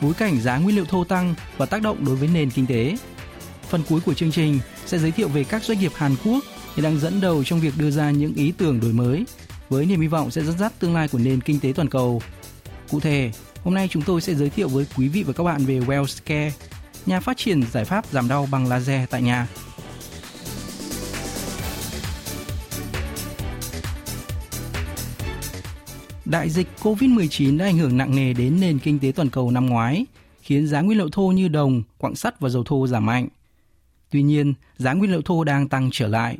bối cảnh giá nguyên liệu thô tăng và tác động đối với nền kinh tế. Phần cuối của chương trình sẽ giới thiệu về các doanh nghiệp Hàn Quốc hiện đang dẫn đầu trong việc đưa ra những ý tưởng đổi mới với niềm hy vọng sẽ dẫn dắt tương lai của nền kinh tế toàn cầu. Cụ thể, hôm nay chúng tôi sẽ giới thiệu với quý vị và các bạn về WellScare, nhà phát triển giải pháp giảm đau bằng laser tại nhà. Đại dịch COVID-19 đã ảnh hưởng nặng nề đến nền kinh tế toàn cầu năm ngoái, khiến giá nguyên liệu thô như đồng, quặng sắt và dầu thô giảm mạnh. Tuy nhiên, giá nguyên liệu thô đang tăng trở lại.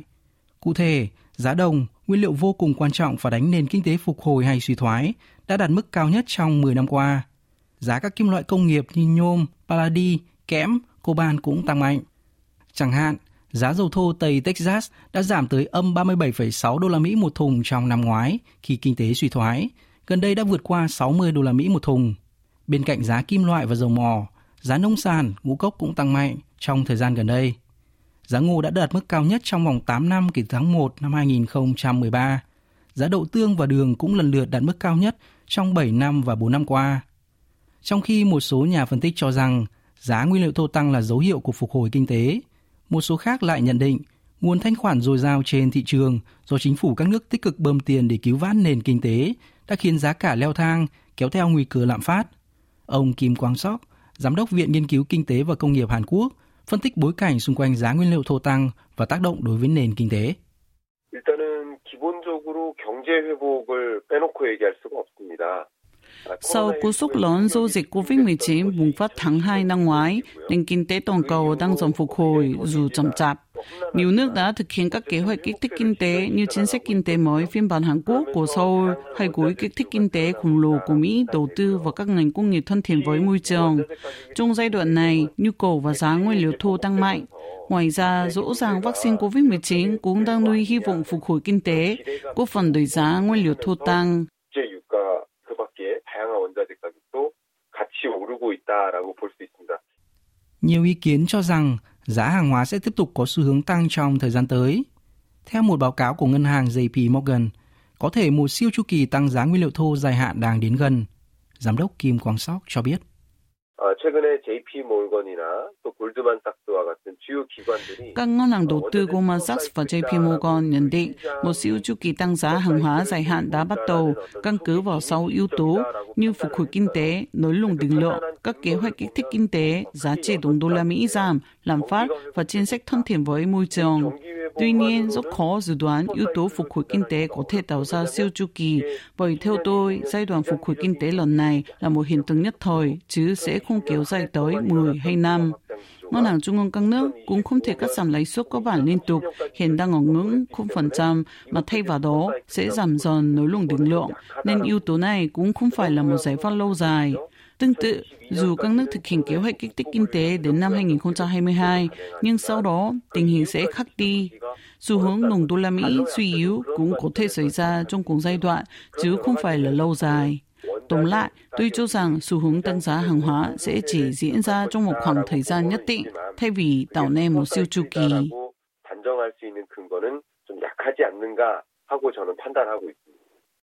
Cụ thể, giá đồng, nguyên liệu vô cùng quan trọng phản ánh nền kinh tế phục hồi hay suy thoái, đã đạt mức cao nhất trong 10 năm qua. Giá các kim loại công nghiệp như nhôm, paladi, kẽm, coban cũng tăng mạnh. Chẳng hạn, giá dầu thô Tây Texas đã giảm tới âm 37,6 đô la Mỹ một thùng trong năm ngoái khi kinh tế suy thoái, gần đây đã vượt qua 60 đô la Mỹ một thùng. Bên cạnh giá kim loại và dầu mỏ, giá nông sản, ngũ cốc cũng tăng mạnh trong thời gian gần đây. Giá ngô đã đạt mức cao nhất trong vòng 8 năm kể từ tháng 1 năm 2013. Giá đậu tương và đường cũng lần lượt đạt mức cao nhất trong 7 năm và 4 năm qua. Trong khi một số nhà phân tích cho rằng giá nguyên liệu thô tăng là dấu hiệu của phục hồi kinh tế, một số khác lại nhận định nguồn thanh khoản dồi dào trên thị trường do chính phủ các nước tích cực bơm tiền để cứu vãn nền kinh tế đã khiến giá cả leo thang, kéo theo nguy cơ lạm phát. Ông Kim Quang Sok, Giám đốc Viện Nghiên cứu Kinh tế và Công nghiệp Hàn Quốc, phân tích bối cảnh xung quanh giá nguyên liệu thô tăng và tác động đối với nền kinh tế. 일단은 기본적으로 경제 회복을 빼놓고 얘기할 수가 없습니다. Sau cú sốc lớn do dịch COVID-19 bùng phát tháng 2 năm ngoái, nền kinh tế toàn cầu đang dần phục hồi dù chậm chạp. Nhiều nước đã thực hiện các kế hoạch kích thích kinh tế như chính sách kinh tế mới phiên bản Hàn Quốc của Seoul hay gói kích thích kinh tế khổng lồ của Mỹ đầu tư vào các ngành công nghiệp thân thiện với môi trường. Trong giai đoạn này, nhu cầu và giá nguyên liệu thô tăng mạnh. Ngoài ra, rõ ràng vaccine COVID-19 cũng đang nuôi hy vọng phục hồi kinh tế, góp phần đẩy giá nguyên liệu thô tăng. Vâng, vâng, vâng. Nhiều ý kiến cho rằng giá hàng hóa sẽ tiếp tục có xu hướng tăng trong thời gian tới. Theo một báo cáo của ngân hàng JP Morgan, có thể một siêu chu kỳ tăng giá nguyên liệu thô dài hạn đang đến gần. Giám đốc Kim Quang Sóc cho biết. 최근에 JP 몰건이나 또 골드만삭스와 같은 주요 기관들이 Các ngân hàng đầu tư Goldman Sachs và JP Morgan nhận định một siêu chu kỳ tăng giá hàng hóa dài hạn đã bắt đầu căn cứ vào 6 yếu tố như phục hồi kinh tế, nới lỏng định lượng, các kế hoạch kích thích kinh tế, giá trị đồng đô la Mỹ giảm, lạm phát và chính sách thân thiện với môi trường. Tuy nhiên, rất khó dự đoán yếu tố phục hồi kinh tế có thể tạo ra siêu chu kỳ, bởi theo tôi, giai đoạn phục hồi kinh tế lần này là một hiện tượng nhất thời, chứ sẽ không kéo dài tới 10 hay năm. Ngân hàng trung ương các nước cũng không thể cắt giảm lãi suất cơ bản liên tục, hiện đang ở ngưỡng 0%, mà thay vào đó sẽ giảm dần nới lỏng định lượng, nên yếu tố này cũng không phải là một giải pháp lâu dài. Tương tự, dù các nước thực hiện kế hoạch kích thích kinh tế đến năm 2022, nhưng sau đó tình hình sẽ khác đi. Xu hướng đồng đô la Mỹ suy yếu cũng có thể xảy ra trong cùng giai đoạn, chứ không phải là lâu dài. Tổng lại, tôi cho rằng xu hướng tăng giá hàng hóa sẽ chỉ diễn ra trong một khoảng thời gian nhất định, thay vì tạo nên một siêu chu kỳ.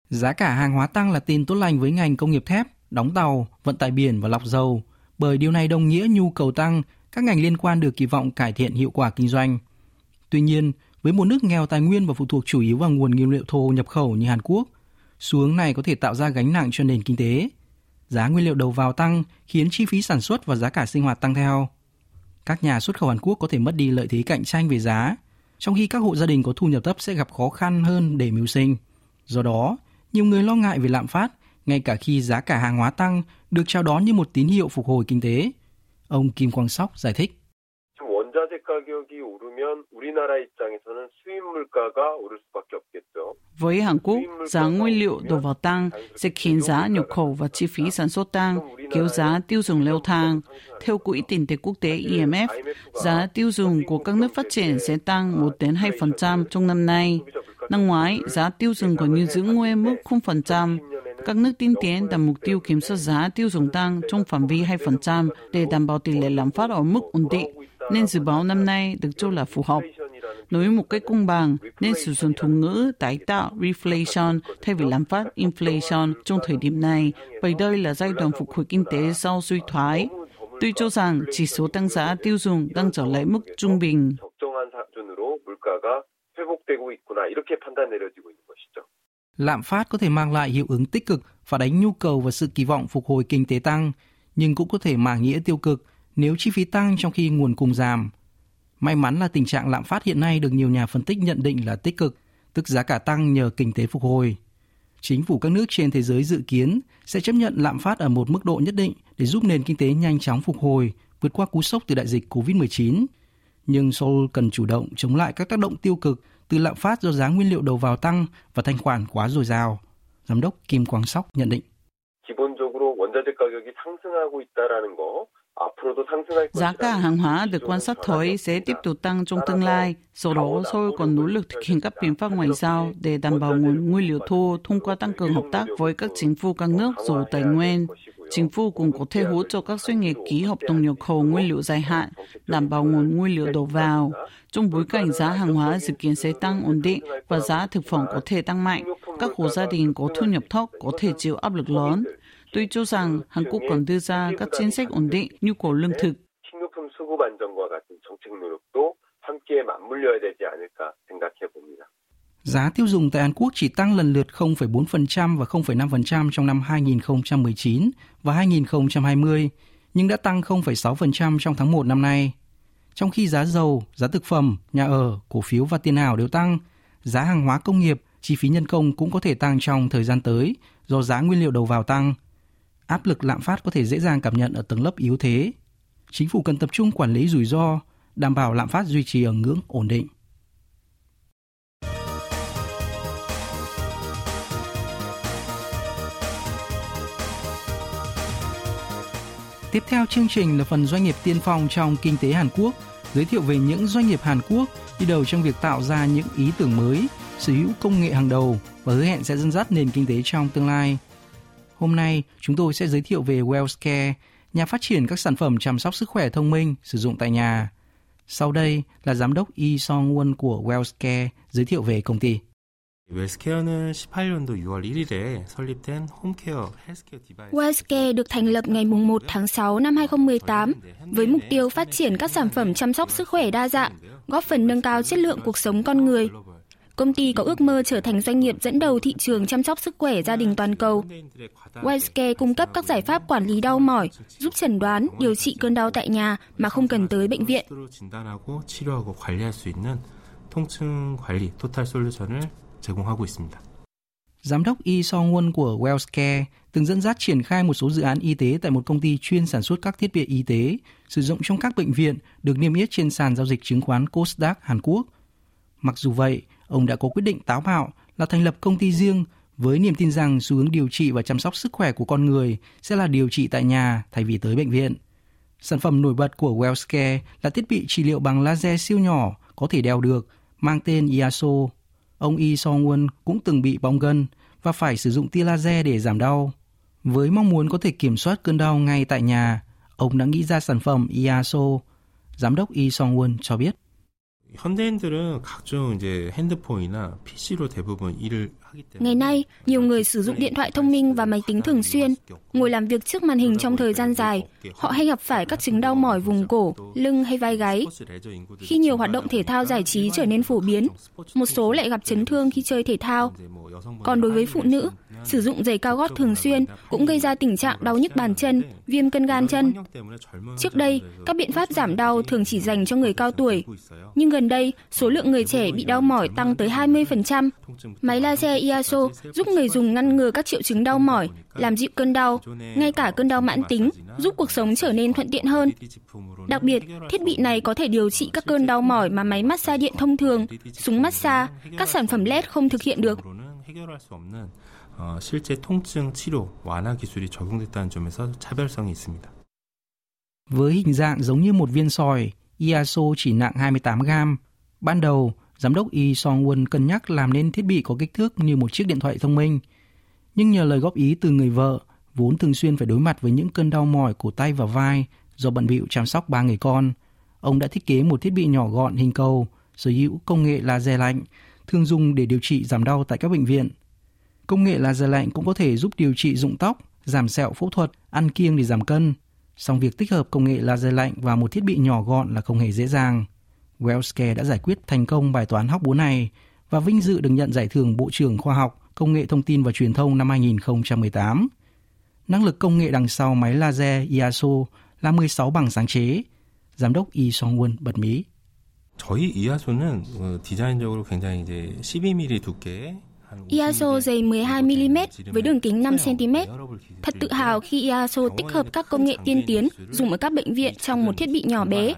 Giá cả hàng hóa tăng là tin tốt lành với ngành công nghiệp thép, đóng tàu, vận tải biển và lọc dầu, bởi điều này đồng nghĩa nhu cầu tăng, các ngành liên quan được kỳ vọng cải thiện hiệu quả kinh doanh. Tuy nhiên, với một nước nghèo tài nguyên và phụ thuộc chủ yếu vào nguồn nguyên liệu thô nhập khẩu như Hàn Quốc, xu hướng này có thể tạo ra gánh nặng cho nền kinh tế. Giá nguyên liệu đầu vào tăng khiến chi phí sản xuất và giá cả sinh hoạt tăng theo. Các nhà xuất khẩu Hàn Quốc có thể mất đi lợi thế cạnh tranh về giá, trong khi các hộ gia đình có thu nhập thấp sẽ gặp khó khăn hơn để mưu sinh. Do đó, nhiều người lo ngại về lạm phát, ngay cả khi giá cả hàng hóa tăng, được chào đón như một tín hiệu phục hồi kinh tế. Ông Kim Quang Sóc giải thích. Với Hàn Quốc, giá nguyên liệu đầu vào tăng sẽ khiến giá nhập khẩu và chi phí sản xuất tăng, kéo giá tiêu dùng leo thang. Theo Quỹ tiền tệ quốc tế IMF, giá tiêu dùng của các nước phát triển sẽ tăng 1 đến 2% trong năm nay. Năm ngoái, giá tiêu dùng còn như giữ nguyên mức 0%. Các nước tiên tiến đặt mục tiêu kiểm soát giá tiêu dùng tăng trong phạm vi 2% để đảm bảo tỷ lệ lạm phát ở mức ổn định, nên dự báo năm nay được cho là phù hợp. Nói một cách công bằng, nên sử dụng thuật ngữ tái tạo reflation thay vì lạm phát inflation trong thời điểm này, bởi đây là giai đoạn phục hồi kinh tế sau suy thoái. Tôi cho rằng chỉ số tăng giá tiêu dùng đang trở lại mức trung bình. 적정한 수준으로 물가가 회복되고 있구나 이렇게 판단 내려지고 있는 것이죠. Lạm phát có thể mang lại hiệu ứng tích cực, và đánh nhu cầu và sự kỳ vọng phục hồi kinh tế tăng, nhưng cũng có thể mang nghĩa tiêu cực nếu chi phí tăng trong khi nguồn cung giảm. May mắn là tình trạng lạm phát hiện nay được nhiều nhà phân tích nhận định là tích cực, tức giá cả tăng nhờ kinh tế phục hồi. Chính phủ các nước trên thế giới dự kiến sẽ chấp nhận lạm phát ở một mức độ nhất định để giúp nền kinh tế nhanh chóng phục hồi, vượt qua cú sốc từ đại dịch COVID-19. Nhưng Seoul cần chủ động chống lại các tác động tiêu cực từ lạm phát do giá nguyên liệu đầu vào tăng và thanh khoản quá dồi dào. Giám đốc Kim Quang Sóc nhận định. Giá cả hàng hóa được quan sát thấy sẽ tiếp tục tăng trong tương lai. Sau đó, Seoul còn nỗ lực thực hiện các biện pháp ngoại giao để đảm bảo nguồn nguyên liệu thô thông qua tăng cường hợp tác với các chính phủ các nước giàu tài nguyên. Chính phủ cũng có thể hỗ trợ các doanh nghiệp ký hợp đồng nhập khẩu nguyên liệu dài hạn, đảm bảo nguồn nguyên liệu đầu vào. Trong bối cảnh giá hàng hóa dự kiến sẽ tăng ổn định và giá thực phẩm có thể tăng mạnh, các hộ gia đình có thu nhập thấp có thể chịu áp lực lớn. Tôi cho rằng Hàn Quốc cần đưa ra các chính sách ổn định nhu cầu lương thực. 식료품 수급 안정과 같은 정책 노력도 함께 맞물려야 되지 않을까 생각해 봅니다. Giá tiêu dùng tại Hàn Quốc chỉ tăng lần lượt 0,4% và 0,5% trong năm 2019 và 2020, nhưng đã tăng 0,6% trong tháng 1 năm nay. Trong khi giá dầu, giá thực phẩm, nhà ở, cổ phiếu và tiền ảo đều tăng, giá hàng hóa công nghiệp, chi phí nhân công cũng có thể tăng trong thời gian tới do giá nguyên liệu đầu vào tăng. Áp lực lạm phát có thể dễ dàng cảm nhận ở tầng lớp yếu thế. Chính phủ cần tập trung quản lý rủi ro, đảm bảo lạm phát duy trì ở ngưỡng ổn định. Tiếp theo chương trình là phần doanh nghiệp tiên phong trong kinh tế Hàn Quốc, giới thiệu về những doanh nghiệp Hàn Quốc đi đầu trong việc tạo ra những ý tưởng mới, sở hữu công nghệ hàng đầu và hứa hẹn sẽ dẫn dắt nền kinh tế trong tương lai. Hôm nay, chúng tôi sẽ giới thiệu về WellsCare, nhà phát triển các sản phẩm chăm sóc sức khỏe thông minh sử dụng tại nhà. Sau đây là giám đốc Yi Song Won của WellsCare giới thiệu về công ty. 웰스케어는 18년도 6월 1일에 설립된 홈케어 헬스케어 디바이스 WellsCare được thành lập ngày 1 tháng 6 năm 2018 với mục tiêu phát triển các sản phẩm chăm sóc sức khỏe đa dạng, góp phần nâng cao chất lượng cuộc sống con người. Công ty có ước mơ trở thành doanh nghiệp dẫn đầu thị trường chăm sóc sức khỏe gia đình toàn cầu. WellsCare cung cấp các giải pháp quản lý đau mỏi, giúp chẩn đoán, điều trị cơn đau tại nhà mà không cần tới bệnh viện. 스스로 진단하고 치료하고 관리할 수 있는 통증 관리 토탈 솔루션을 제공하고 있습니다. Giám đốc Yi Song Won của WellsCare từng dẫn dắt triển khai một số dự án y tế tại một công ty chuyên sản xuất các thiết bị y tế sử dụng trong các bệnh viện được niêm yết trên sàn giao dịch chứng khoán Kosdaq Hàn Quốc. Mặc dù vậy, ông đã có quyết định táo bạo là thành lập công ty riêng với niềm tin rằng xu hướng điều trị và chăm sóc sức khỏe của con người sẽ là điều trị tại nhà thay vì tới bệnh viện. Sản phẩm nổi bật của WellsCare là thiết bị trị liệu bằng laser siêu nhỏ có thể đeo được, mang tên IASO. Ông Yi Song Won cũng từng bị bong gân và phải sử dụng tia laser để giảm đau. Với mong muốn có thể kiểm soát cơn đau ngay tại nhà, ông đã nghĩ ra sản phẩm IASO. Giám đốc Yi Song Won cho biết. 현대인들은 각종 이제 핸드폰이나 PC로 대부분 일을 하기 때문에 Ngày nay, nhiều người sử dụng điện thoại thông minh và máy tính thường xuyên, ngồi làm việc trước màn hình trong thời gian dài. Họ hay gặp phải các chứng đau mỏi vùng cổ, lưng hay vai gáy. Khi nhiều hoạt động thể thao giải trí trở nên phổ biến, một số lại gặp chấn thương khi chơi thể thao. Còn đối với phụ nữ, sử dụng giày cao gót thường xuyên cũng gây ra tình trạng đau nhức bàn chân, viêm cân gan chân. Trước đây, các biện pháp giảm đau thường chỉ dành cho người cao tuổi, nhưng gần đây, số lượng người trẻ bị đau mỏi tăng tới 20%. Máy laser IASO giúp người dùng ngăn ngừa các triệu chứng đau mỏi, làm dịu cơn đau, ngay cả cơn đau mãn tính, giúp cuộc sống trở nên thuận tiện hơn. Đặc biệt, thiết bị này có thể điều trị các cơn đau mỏi mà máy massage điện thông thường, súng massage, các sản phẩm LED không thực hiện được. 어, 실제 통증 치료 완화 기술이 적용됐다는 점에서 차별성이 있습니다. Với hình dạng giống như một viên sỏi, IASO chỉ nặng 28 gram. Ban đầu, giám đốc Y Song Won cân nhắc làm nên thiết bị có kích thước như một chiếc điện thoại thông minh. Nhưng nhờ lời góp ý từ người vợ, vốn thường xuyên phải đối mặt với những cơn đau mỏi cổ tay và vai do bận bịu chăm sóc ba người con, ông đã thiết kế một thiết bị nhỏ gọn hình cầu, sở hữu công nghệ laser lạnh, thường dùng để điều trị giảm đau tại các bệnh viện. Công nghệ laser lạnh cũng có thể giúp điều trị rụng tóc, giảm sẹo phẫu thuật, ăn kiêng để giảm cân. Song việc tích hợp công nghệ laser lạnh vào một thiết bị nhỏ gọn là không hề dễ dàng. Wellscare đã giải quyết thành công bài toán hóc búa này và vinh dự được nhận giải thưởng Bộ trưởng Khoa học, Công nghệ Thông tin và Truyền thông năm 2018. Năng lực công nghệ đằng sau máy laser IASO là 16 bằng sáng chế. Giám đốc Yi Song-won bật mí. 저희 이하소는 디자인적으로 굉장히 이제 12mm 두께 IASO dày 12mm với đường kính 5cm. Thật tự hào khi IASO tích hợp các công nghệ tiên tiến dùng ở các bệnh viện trong một thiết bị nhỏ bé.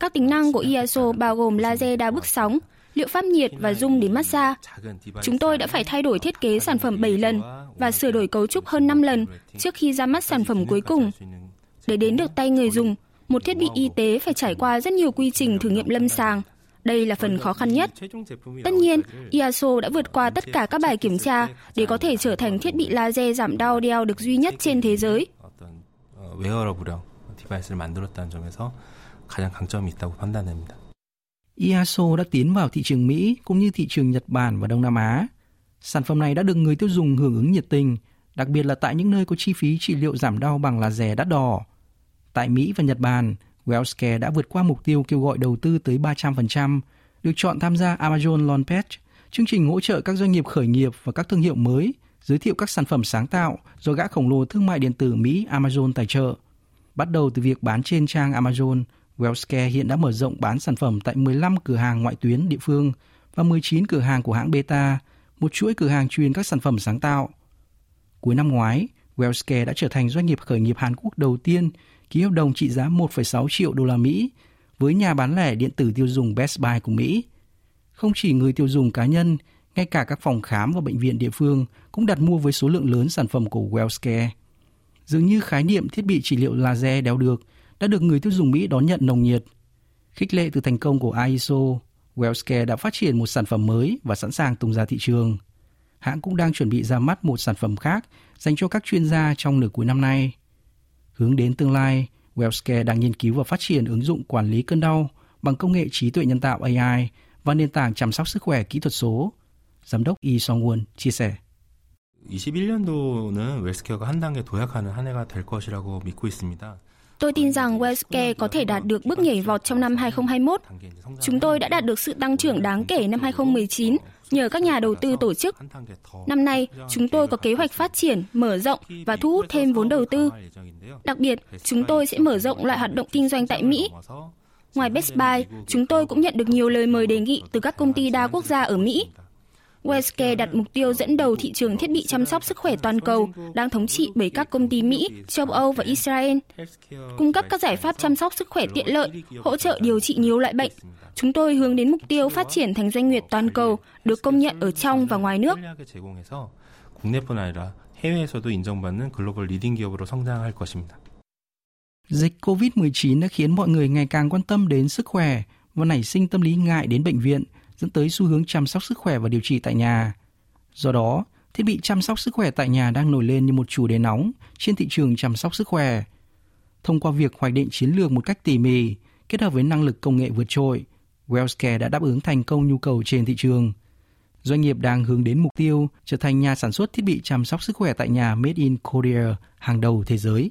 Các tính năng của IASO bao gồm laser đa bức sóng, liệu pháp nhiệt và dung để massage. Chúng tôi đã phải thay đổi thiết kế sản phẩm 7 lần và sửa đổi cấu trúc hơn 5 lần trước khi ra mắt sản phẩm cuối cùng. Để đến được tay người dùng, một thiết bị y tế phải trải qua rất nhiều quy trình thử nghiệm lâm sàng. Đây là phần khó khăn nhất. Tất nhiên, IASO đã vượt qua tất cả các bài kiểm tra để có thể trở thành thiết bị laser giảm đau đeo được duy nhất trên thế giới. IASO đã tiến vào thị trường Mỹ cũng như thị trường Nhật Bản và Đông Nam Á. Sản phẩm này đã được người tiêu dùng hưởng ứng nhiệt tình, đặc biệt là tại những nơi có chi phí trị liệu giảm đau bằng laser đắt đỏ. Tại Mỹ và Nhật Bản, Wellscare đã vượt qua mục tiêu kêu gọi đầu tư tới 300%, được chọn tham gia Amazon Launchpad, chương trình hỗ trợ các doanh nghiệp khởi nghiệp và các thương hiệu mới, giới thiệu các sản phẩm sáng tạo do gã khổng lồ thương mại điện tử Mỹ Amazon tài trợ. Bắt đầu từ việc bán trên trang Amazon, Wellscare hiện đã mở rộng bán sản phẩm tại 15 cửa hàng ngoại tuyến địa phương và 19 cửa hàng của hãng Beta, một chuỗi cửa hàng chuyên các sản phẩm sáng tạo. Cuối năm ngoái, Wellscare đã trở thành doanh nghiệp khởi nghiệp Hàn Quốc đầu tiên ký hợp đồng trị giá 1,6 triệu đô la Mỹ với nhà bán lẻ điện tử tiêu dùng Best Buy của Mỹ. Không chỉ người tiêu dùng cá nhân, ngay cả các phòng khám và bệnh viện địa phương cũng đặt mua với số lượng lớn sản phẩm của Wellscare. Dường như khái niệm thiết bị trị liệu laser đeo được đã được người tiêu dùng Mỹ đón nhận nồng nhiệt. Khích lệ từ thành công của ISO, Wellscare đã phát triển một sản phẩm mới và sẵn sàng tung ra thị trường. Hãng cũng đang chuẩn bị ra mắt một sản phẩm khác dành cho các chuyên gia trong nửa cuối năm nay. Hướng đến tương lai, Wellscare đang nghiên cứu và phát triển ứng dụng quản lý cơn đau bằng công nghệ trí tuệ nhân tạo AI và nền tảng chăm sóc sức khỏe kỹ thuật số. Giám đốc Yi Song-won chia sẻ. 21년도는 웰스케어가 한 단계 도약하는 한 해가 될 것이라고 믿고 있습니다. Tôi tin rằng Wellscare có thể đạt được bước nhảy vọt trong năm 2021. Chúng tôi đã đạt được sự tăng trưởng đáng kể năm 2019 nhờ các nhà đầu tư tổ chức. Năm nay, chúng tôi có kế hoạch phát triển, mở rộng và thu hút thêm vốn đầu tư. Đặc biệt, chúng tôi sẽ mở rộng lại hoạt động kinh doanh tại Mỹ. Ngoài Best Buy, chúng tôi cũng nhận được nhiều lời mời đề nghị từ các công ty đa quốc gia ở Mỹ. Wellscare đặt mục tiêu dẫn đầu thị trường thiết bị chăm sóc sức khỏe toàn cầu, đang thống trị bởi các công ty Mỹ, châu Âu và Israel. Cung cấp các giải pháp chăm sóc sức khỏe tiện lợi, hỗ trợ điều trị nhiều loại bệnh. Chúng tôi hướng đến mục tiêu phát triển thành doanh nghiệp toàn cầu, được công nhận ở trong và ngoài nước. 국내뿐 아니라 해외에서도 인정받는 글로벌 리딩 기업으로 성장할 것입니다. Dịch COVID-19 đã khiến mọi người ngày càng quan tâm đến sức khỏe và nảy sinh tâm lý ngại đến bệnh viện, dẫn tới xu hướng chăm sóc sức khỏe và điều trị tại nhà. Do đó, thiết bị chăm sóc sức khỏe tại nhà đang nổi lên như một chủ đề nóng trên thị trường chăm sóc sức khỏe. Thông qua việc hoạch định chiến lược một cách tỉ mỉ, kết hợp với năng lực công nghệ vượt trội, Wellscare đã đáp ứng thành công nhu cầu trên thị trường. Doanh nghiệp đang hướng đến mục tiêu trở thành nhà sản xuất thiết bị chăm sóc sức khỏe tại nhà Made in Korea hàng đầu thế giới.